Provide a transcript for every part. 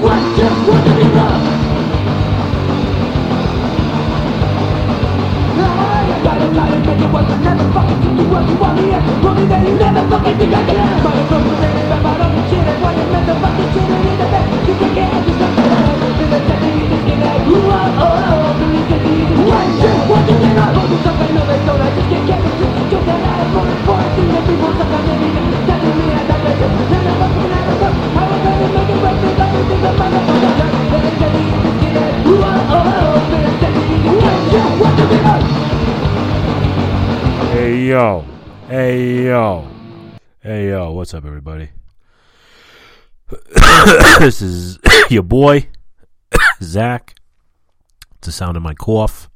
Hey this is your boy, Zach. It's the sound of my cough.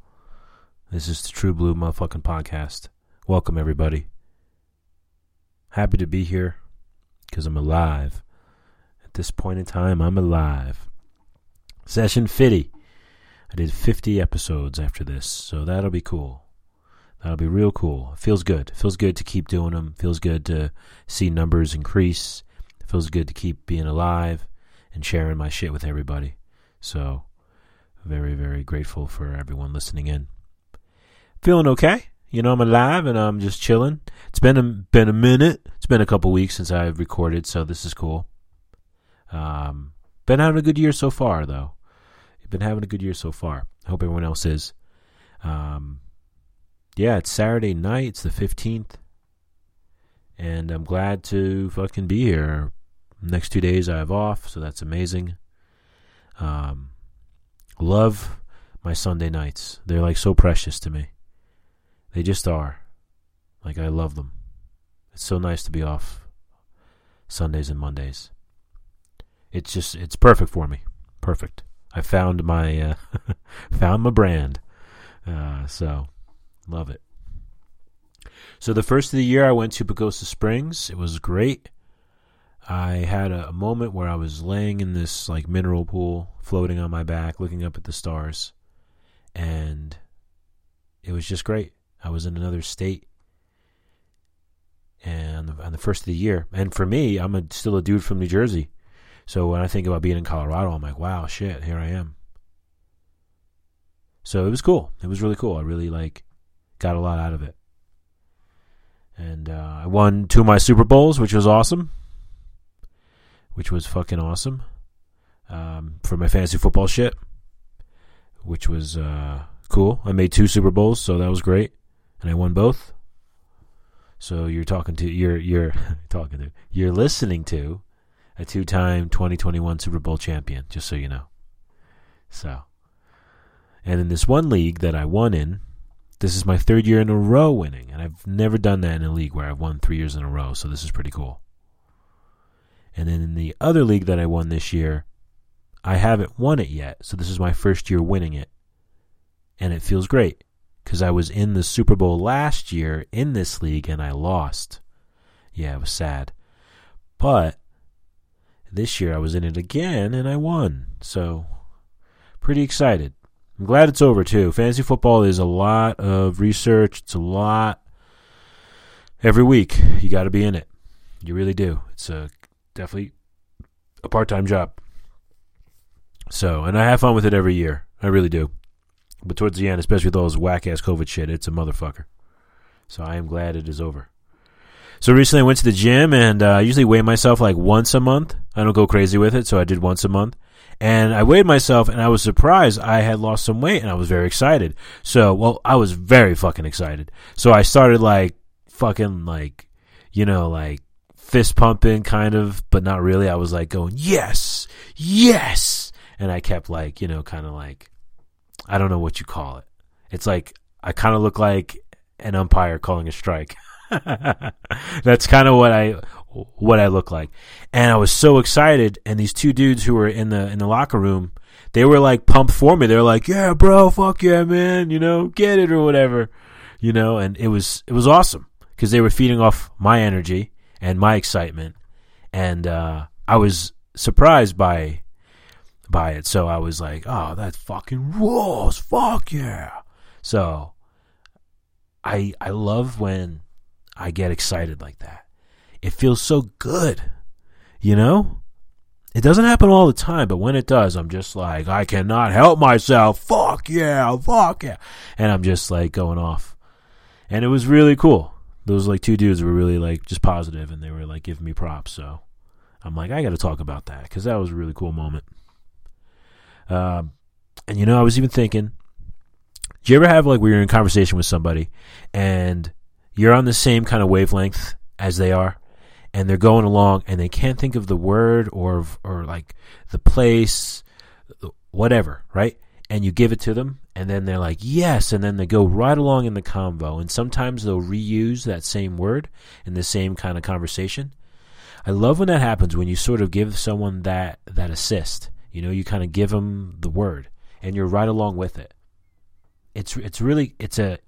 This is the True Blue motherfucking podcast. Welcome, everybody. Happy to be here because I'm alive. At this point in time, I'm alive. Session 50. I did 50 episodes after this, so that'll be cool. That'll be real cool. Feels good. Feels good to keep doing them. Feels good to see numbers increase. Feels good to keep being alive and sharing my shit with everybody. So, very, very grateful for everyone listening in. Feeling okay. You know, I'm alive and I'm just chilling. It's been a, been a minute. It's been a couple weeks since I've recorded, so this is cool. Um, been having a good year so far, though. Been having a good year so far. Hope everyone else is. Um, yeah, it's Saturday night. It's the 15th. And I'm glad to fucking be here. Next two days I have off, so that's amazing. Um, love my Sunday nights. They're like so precious to me. They just are. Like I love them. It's so nice to be off Sundays and Mondays. It's just it's perfect for me. Perfect. I found my uh, found my brand. Uh, so Love it. So the first of the year, I went to Pagosa Springs. It was great. I had a, moment where I was laying in this like mineral pool, floating on my back, looking up at the stars, and it was just great. I was in another state, and on the, on the first of the year, and for me, I'm a, still a dude from New Jersey, so when I think about being in Colorado, I'm like, wow, shit, here I am. So it was cool. It was really cool. I really like got a lot out of it. And uh, I won two of my Super Bowls, which was awesome. Which was fucking awesome. Um, for my fantasy football shit, which was uh, cool. I made two Super Bowls, so that was great, and I won both. So you're talking to you're you're talking to you're listening to a two-time 2021 Super Bowl champion, just so you know. So, and in this one league that I won in, this is my third year in a row winning, and I've never done that in a league where I've won three years in a row, so this is pretty cool. And then in the other league that I won this year, I haven't won it yet, so this is my first year winning it. And it feels great because I was in the Super Bowl last year in this league and I lost. Yeah, it was sad. But this year I was in it again and I won. So, pretty excited. I'm glad it's over too. Fantasy football is a lot of research. It's a lot every week. You got to be in it. You really do. It's a definitely a part-time job. So, and I have fun with it every year. I really do. But towards the end, especially with all those whack ass COVID shit, it's a motherfucker. So I am glad it is over. So recently I went to the gym and uh, I usually weigh myself like once a month. I don't go crazy with it, so I did once a month. And I weighed myself and I was surprised I had lost some weight and I was very excited. So, well, I was very fucking excited. So I started like fucking like, you know, like fist pumping kind of, but not really. I was like going, yes, yes. And I kept like, you know, kind of like, I don't know what you call it. It's like, I kind of look like an umpire calling a strike. That's kind of what I what I look like. And I was so excited. And these two dudes who were in the in the locker room, they were like pumped for me. They were like, "Yeah, bro, fuck yeah, man, you know, get it or whatever." You know, and it was it was awesome because they were feeding off my energy and my excitement, and uh, I was surprised by by it. So I was like, "Oh, that fucking rules! Fuck yeah!" So I I love when I get excited like that it feels so good, you know? it doesn't happen all the time, but when it does, I'm just like, I cannot help myself. Fuck yeah, fuck yeah. And I'm just like going off. And it was really cool. Those like two dudes were really like just positive and they were like giving me props. So I'm like, I got to talk about that because that was a really cool moment. Um, and you know, I was even thinking, do you ever have like where you're in conversation with somebody and you're on the same kind of wavelength as they are? and they're going along and they can't think of the word or or like the place whatever right and you give it to them and then they're like yes and then they go right along in the convo. And sometimes they'll reuse that same word in the same kind of conversation. I love when that happens when you sort of give someone that that assist. You know you kind of give them the word and you're right along with it. It's it's really it's a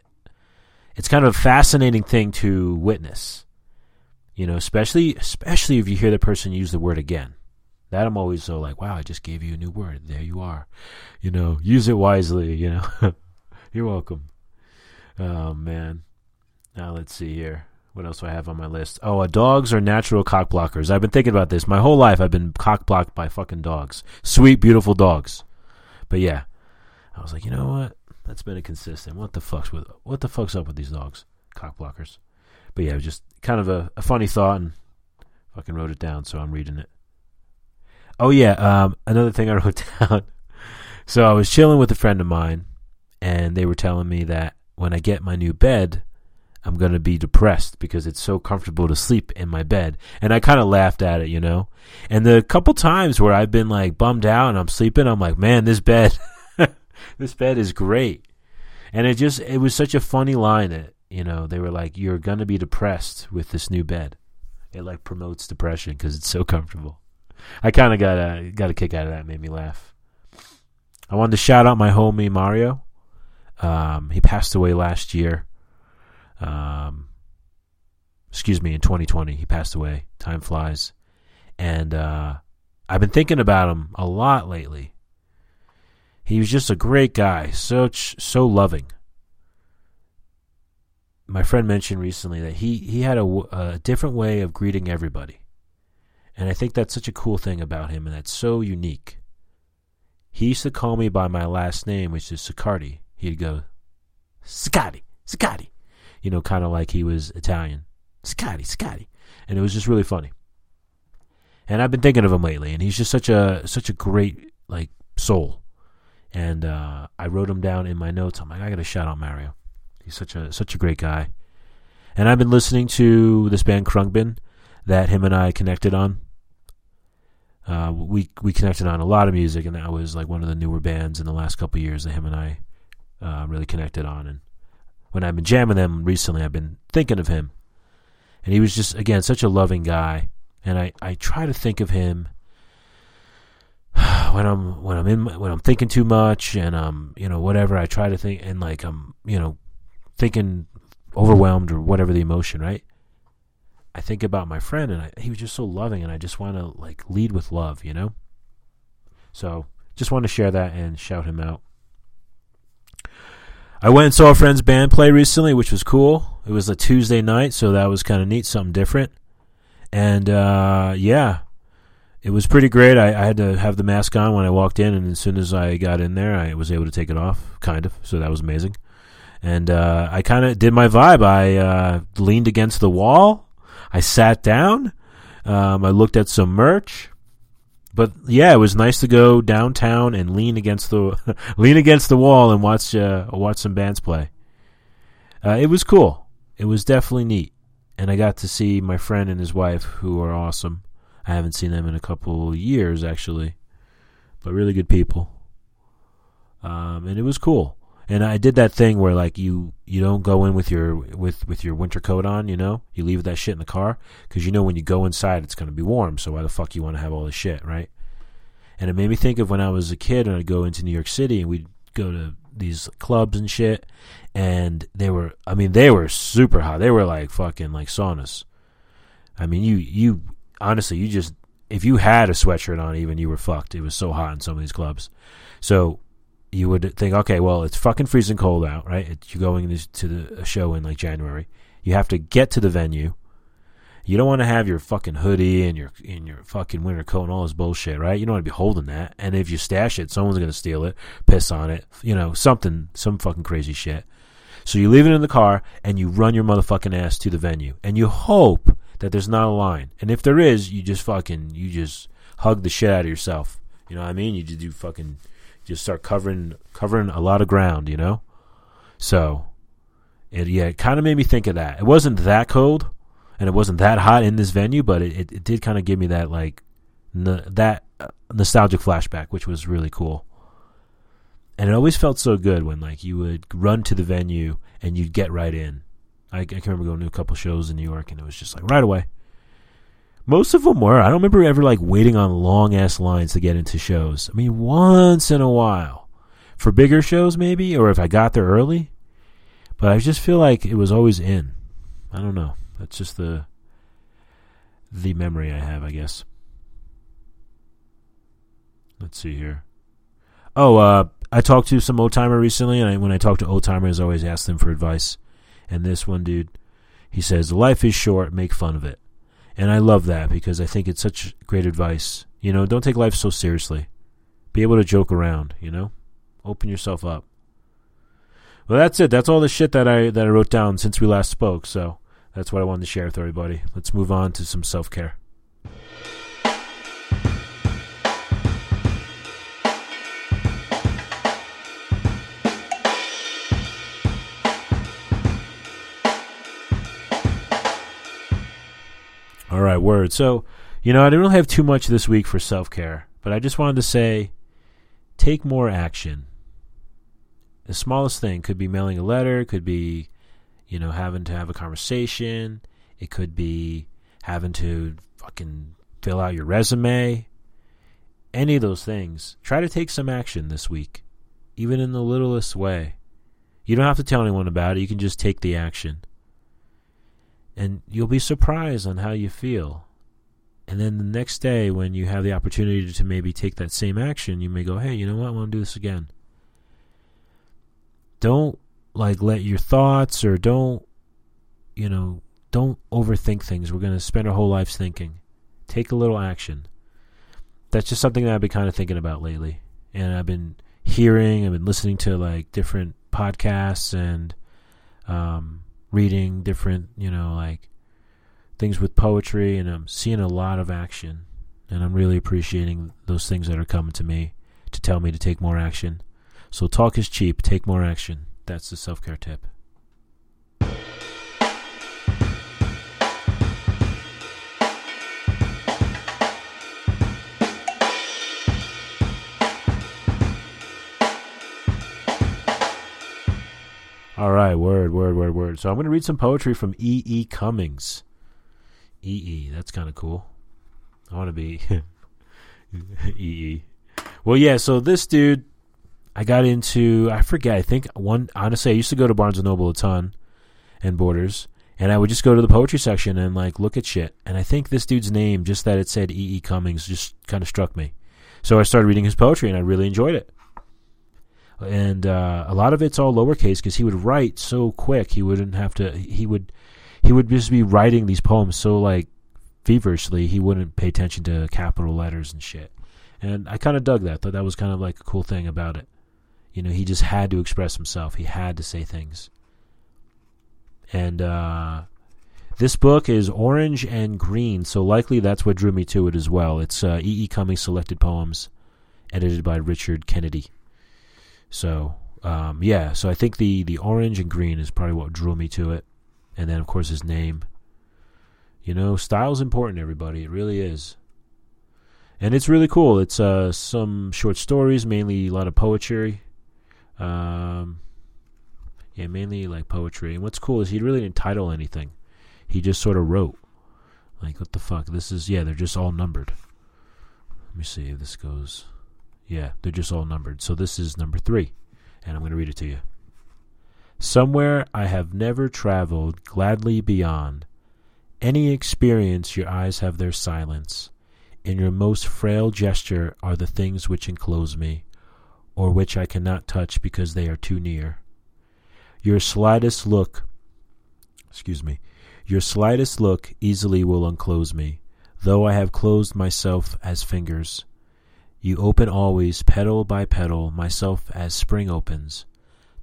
it's kind of a fascinating thing to witness. You know, especially especially if you hear the person use the word again. That I'm always so like, wow, I just gave you a new word. There you are. You know, use it wisely, you know. You're welcome. Oh man. Now let's see here. What else do I have on my list? Oh, uh, dogs are natural cock blockers. I've been thinking about this. My whole life I've been cock blocked by fucking dogs. Sweet, beautiful dogs. But yeah. I was like, you know what? That's been a consistent. What the fuck's with what the fuck's up with these dogs? Cock blockers. But yeah, just kind of a, a funny thought and fucking wrote it down, so I'm reading it. Oh yeah, um, another thing I wrote down. so I was chilling with a friend of mine, and they were telling me that when I get my new bed, I'm gonna be depressed because it's so comfortable to sleep in my bed. And I kind of laughed at it, you know. And the couple times where I've been like bummed out and I'm sleeping, I'm like, man, this bed, this bed is great. And it just, it was such a funny line. That, you know, they were like, "You're gonna be depressed with this new bed." It like promotes depression because it's so comfortable. I kind of got a got a kick out of that. Made me laugh. I wanted to shout out my homie Mario. Um, he passed away last year. Um, excuse me, in 2020, he passed away. Time flies, and uh, I've been thinking about him a lot lately. He was just a great guy, such so loving my friend mentioned recently that he he had a, a different way of greeting everybody, and I think that's such a cool thing about him, and that's so unique. He used to call me by my last name, which is Sicardi. He'd go, Sicardi, Sicardi. you know, kind of like he was Italian, Sicardi, Sicardi. and it was just really funny. And I've been thinking of him lately, and he's just such a such a great like soul. And uh, I wrote him down in my notes. I'm like, I got to shout out Mario. He's such a such a great guy. And I've been listening to this band Khruangbin that him and I connected on. Uh, we we connected on a lot of music, and that was like one of the newer bands in the last couple years that him and I uh, really connected on. And when I've been jamming them recently, I've been thinking of him, and he was just again such a loving guy. And I, I try to think of him when I'm when I'm in when I'm thinking too much and um you know whatever I try to think and like I'm you know thinking overwhelmed or whatever the emotion, right? I think about my friend and I, he was just so loving and I just want to like lead with love, you know? So just want to share that and shout him out. I went and saw a friend's band play recently, which was cool. It was a Tuesday night, so that was kind of neat, something different. And uh, yeah, it was pretty great. I, I, had to have the mask on when I walked in, and as soon as I got in there, I was able to take it off, kind of. So that was amazing and uh, I kind of did my vibe. I uh, leaned against the wall. I sat down. Um, I looked at some merch. But yeah, it was nice to go downtown and lean against the lean against the wall and watch uh, watch some bands play. Uh, it was cool. It was definitely neat, and I got to see my friend and his wife, who are awesome. I haven't seen them in a couple years actually, but really good people. Um, and it was cool and I did that thing where like you you don't go in with your with with your winter coat on, you know, you leave that shit in the car because you know when you go inside it's gonna be warm. So why the fuck you want to have all this shit, right? And it made me think of when I was a kid and I'd go into New York City and we'd go to these clubs and shit, and they were, I mean, they were super hot. They were like fucking like saunas. I mean, you you honestly, you just if you had a sweatshirt on, even you were fucked. It was so hot in some of these clubs. So you would think, okay, well, it's fucking freezing cold out, right? You're going to the show in like January. You have to get to the venue. You don't want to have your fucking hoodie and your in your fucking winter coat and all this bullshit, right? You don't want to be holding that. And if you stash it, someone's gonna steal it, piss on it, you know, something, some fucking crazy shit. So you leave it in the car and you run your motherfucking ass to the venue, and you hope that there's not a line. And if there is, you just fucking you just hug the shit out of yourself. You know what I mean? You just do fucking just start covering covering a lot of ground. You know, so it yeah, it kind of made me think of that. It wasn't that cold, and it wasn't that hot in this venue, but it it, it did kind of give me that like n- that uh, nostalgic flashback, which was really cool. And it always felt so good when like you would run to the venue and you'd get right in. I, I can remember going to a couple shows in New York, and it was just like right away. Most of them were. I don't remember ever like waiting on long ass lines to get into shows. I mean, once in a while for bigger shows, maybe, or if I got there early. But I just feel like it was always in. I don't know. That's just the the memory I have, I guess. Let's see here. Oh, uh, I talked to some old timer recently, and I, when I talk to old timers, I always ask them for advice. And this one dude, he says, "Life is short. Make fun of it." And I love that because I think it's such great advice. You know, don't take life so seriously. Be able to joke around. You know, open yourself up. Well, that's it. That's all the shit that I that I wrote down since we last spoke. So that's what I wanted to share with everybody. Let's move on to some self Word. So, you know, I didn't really have too much this week for self care, but I just wanted to say take more action. The smallest thing could be mailing a letter, could be, you know, having to have a conversation, it could be having to fucking fill out your resume. Any of those things. Try to take some action this week, even in the littlest way. You don't have to tell anyone about it, you can just take the action and you'll be surprised on how you feel. And then the next day, when you have the opportunity to maybe take that same action, you may go, hey, you know what? I want to do this again. Don't like let your thoughts or don't, you know, don't overthink things. We're going to spend our whole lives thinking. Take a little action. That's just something that I've been kind of thinking about lately. And I've been hearing, I've been listening to like different podcasts and, um, reading different, you know, like things with poetry, and I'm seeing a lot of action. And I'm really appreciating those things that are coming to me to tell me to take more action. So, talk is cheap, take more action. That's the self care tip. All right, word, word, word, word. So I'm going to read some poetry from E. E. Cummings. E. E. That's kind of cool. I want to be E. E. Well, yeah. So this dude, I got into. I forget. I think one. Honestly, I used to go to Barnes and Noble a ton, and Borders, and I would just go to the poetry section and like look at shit. And I think this dude's name, just that it said E. E. Cummings, just kind of struck me. So I started reading his poetry, and I really enjoyed it and uh, a lot of it's all lowercase because he would write so quick. He wouldn't have to. He would he would just be writing these poems so like feverishly. He wouldn't pay attention to capital letters and shit. And I kind of dug that. Thought that was kind of like a cool thing about it. You know, he just had to express himself. He had to say things. And uh, this book is orange and green, so likely that's what drew me to it as well. It's uh, E. E. Cummings Selected Poems, edited by Richard Kennedy. So um, yeah, so I think the the orange and green is probably what drew me to it, and then of course his name. You know, style's important, everybody. It really is, and it's really cool. It's uh, some short stories, mainly a lot of poetry. Um, yeah, mainly like poetry. And what's cool is he really didn't title anything. He just sort of wrote. Like, what the fuck? This is, yeah, they're just all numbered. Let me see if this goes. Yeah, they're just all numbered. So this is number three, and I'm going to read it to you. Somewhere I have never traveled gladly beyond. Any experience your eyes have their silence. In your most frail gesture are the things which enclose me, or which I cannot touch because they are too near. Your slightest look, excuse me, Your slightest look easily will unclose me, though I have closed myself as fingers. You open always, petal by petal, myself as spring opens,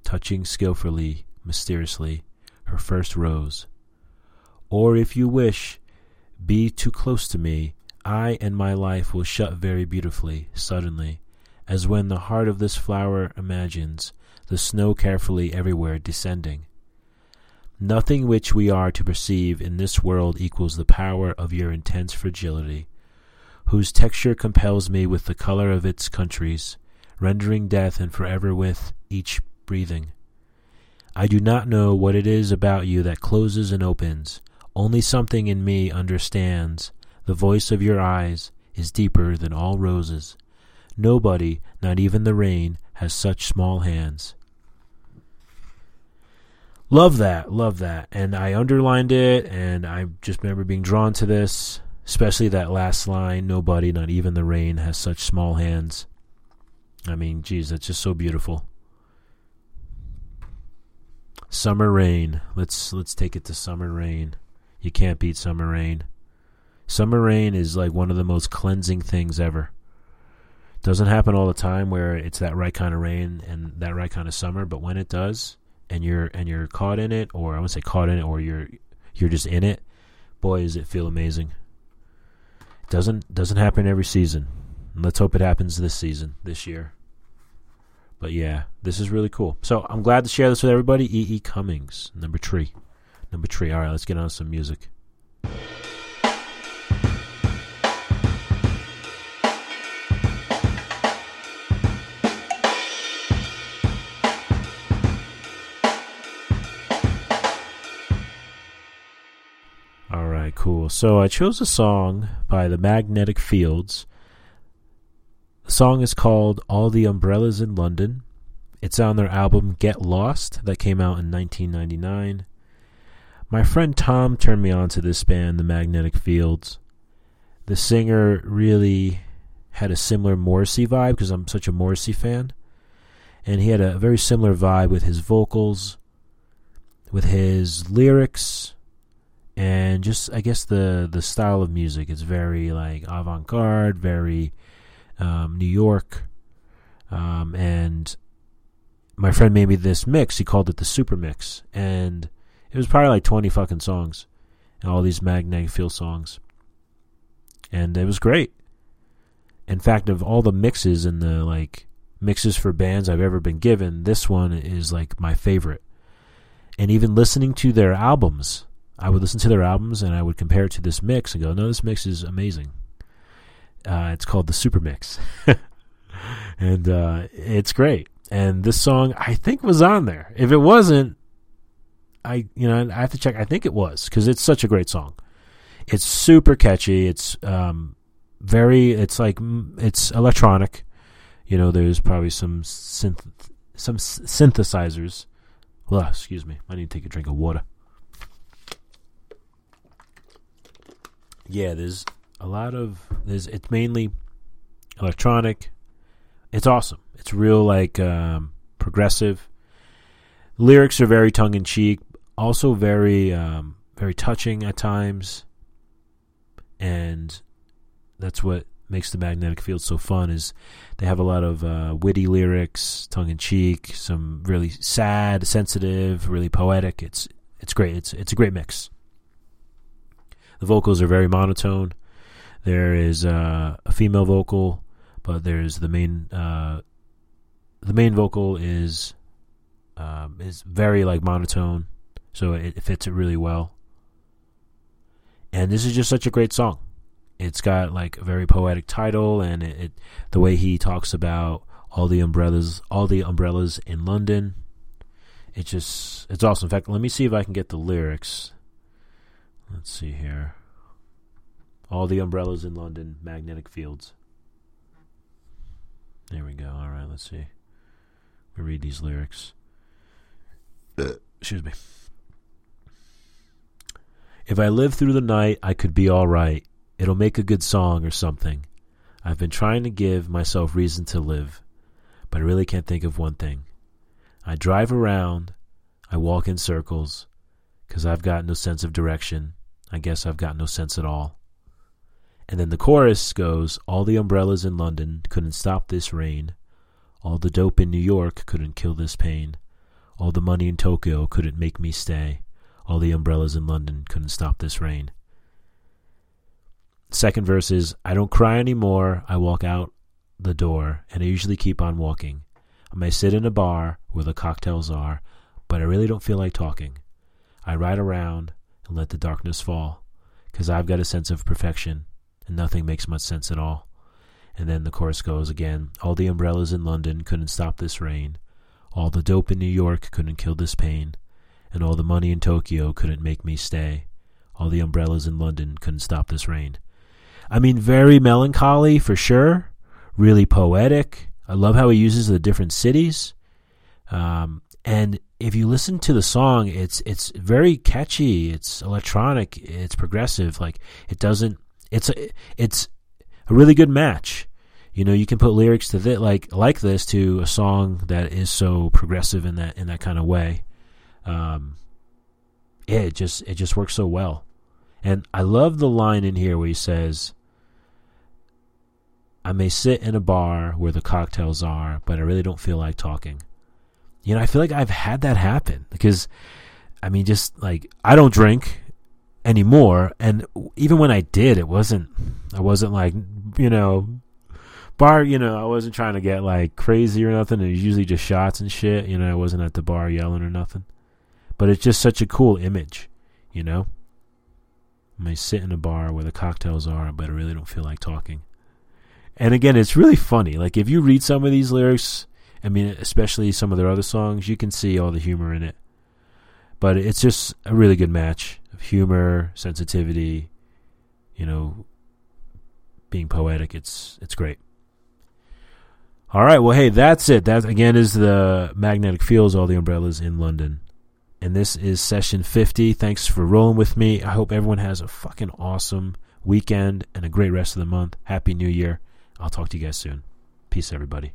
touching skilfully, mysteriously, her first rose. Or if you wish, be too close to me, I and my life will shut very beautifully, suddenly, as when the heart of this flower imagines the snow carefully everywhere descending. Nothing which we are to perceive in this world equals the power of your intense fragility, whose texture compels me with the color of its countries, rendering death and forever with each breathing. I do not know what it is about you that closes and opens, only something in me understands. The voice of your eyes is deeper than all roses. Nobody, not even the rain, has such small hands. Love that, love that. And I underlined it, and I just remember being drawn to this, especially that last line Nobody, not even the rain, has such small hands. I mean, geez, that's just so beautiful. Summer rain. Let's let's take it to summer rain. You can't beat summer rain. Summer rain is like one of the most cleansing things ever. Doesn't happen all the time where it's that right kind of rain and that right kind of summer, but when it does and you're and you're caught in it or I would say caught in it or you're you're just in it, boy does it feel amazing. Doesn't doesn't happen every season. Let's hope it happens this season, this year. But yeah, this is really cool. So I'm glad to share this with everybody. E. E. Cummings, number three. Number three. All right, let's get on some music. Cool. So I chose a song by the Magnetic Fields. The song is called All the Umbrellas in London. It's on their album Get Lost that came out in 1999. My friend Tom turned me on to this band, The Magnetic Fields. The singer really had a similar Morrissey vibe because I'm such a Morrissey fan. And he had a very similar vibe with his vocals, with his lyrics, and just I guess the the style of music. It's very like avant garde, very um, New York, um, and my friend made me this mix. He called it the Super Mix, and it was probably like 20 fucking songs. And all these magnetic field songs. And it was great. In fact, of all the mixes and the like mixes for bands I've ever been given, this one is like my favorite. And even listening to their albums, I would listen to their albums and I would compare it to this mix and go, no, this mix is amazing. Uh, it's called the Super Mix. and uh, it's great. And this song, I think, was on there. If it wasn't, I you know I have to check. I think it was because it's such a great song. It's super catchy. It's um, very. It's like it's electronic. You know, there's probably some synth, some synthesizers. Well, excuse me. I need to take a drink of water. Yeah, there's a lot of there's. It's mainly electronic. It's awesome. It's real like um, progressive. Lyrics are very tongue in cheek, also very um, very touching at times, and that's what makes the magnetic field so fun. Is they have a lot of uh, witty lyrics, tongue in cheek, some really sad, sensitive, really poetic. It's it's great. It's it's a great mix. The vocals are very monotone. There is uh, a female vocal, but there's the main uh, the main vocal is um, is very like monotone so it, it fits it really well. And this is just such a great song. It's got like a very poetic title, and it, it the way he talks about all the umbrellas, all the umbrellas in London. It's just it's awesome. In fact, let me see if I can get the lyrics. Let's see here. All the umbrellas in London, magnetic fields. There we go. All right, let's see. We read these lyrics. Uh, excuse me. If I live through the night, I could be all right. It'll make a good song or something. I've been trying to give myself reason to live, but I really can't think of one thing. I drive around, I walk in circles, because I've got no sense of direction. I guess I've got no sense at all. And then the chorus goes All the umbrellas in London couldn't stop this rain. All the dope in New York couldn't kill this pain. All the money in Tokyo couldn't make me stay. All the umbrellas in London couldn't stop this rain. Second verse is I don't cry anymore. I walk out the door, and I usually keep on walking. I may sit in a bar where the cocktails are, but I really don't feel like talking. I ride around and let the darkness fall, 'cause I've got a sense of perfection, and nothing makes much sense at all. And then the chorus goes again All the umbrellas in London couldn't stop this rain. All the dope in New York couldn't kill this pain. And all the money in Tokyo couldn't make me stay. All the umbrellas in London couldn't stop this rain. I mean, very melancholy for sure. Really poetic. I love how he uses the different cities. Um, and if you listen to the song, it's it's very catchy. It's electronic. It's progressive. Like it doesn't. It's a, it's a really good match. You know, you can put lyrics to that like like this to a song that is so progressive in that in that kind of way. Um, yeah, it just it just works so well. And I love the line in here where he says, "I may sit in a bar where the cocktails are, but I really don't feel like talking." You know, I feel like I've had that happen because, I mean, just like I don't drink anymore, and even when I did, it wasn't. I wasn't like you know, bar. You know, I wasn't trying to get like crazy or nothing. It was usually just shots and shit. You know, I wasn't at the bar yelling or nothing. But it's just such a cool image, you know. I may sit in a bar where the cocktails are, but I really don't feel like talking. And again, it's really funny. Like if you read some of these lyrics, I mean, especially some of their other songs, you can see all the humor in it. But it's just a really good match of humor, sensitivity, you know, being poetic. It's it's great. All right, well, hey, that's it. That again is the magnetic fields, all the umbrellas in London, and this is session fifty. Thanks for rolling with me. I hope everyone has a fucking awesome weekend and a great rest of the month. Happy New Year. I'll talk to you guys soon. Peace, everybody.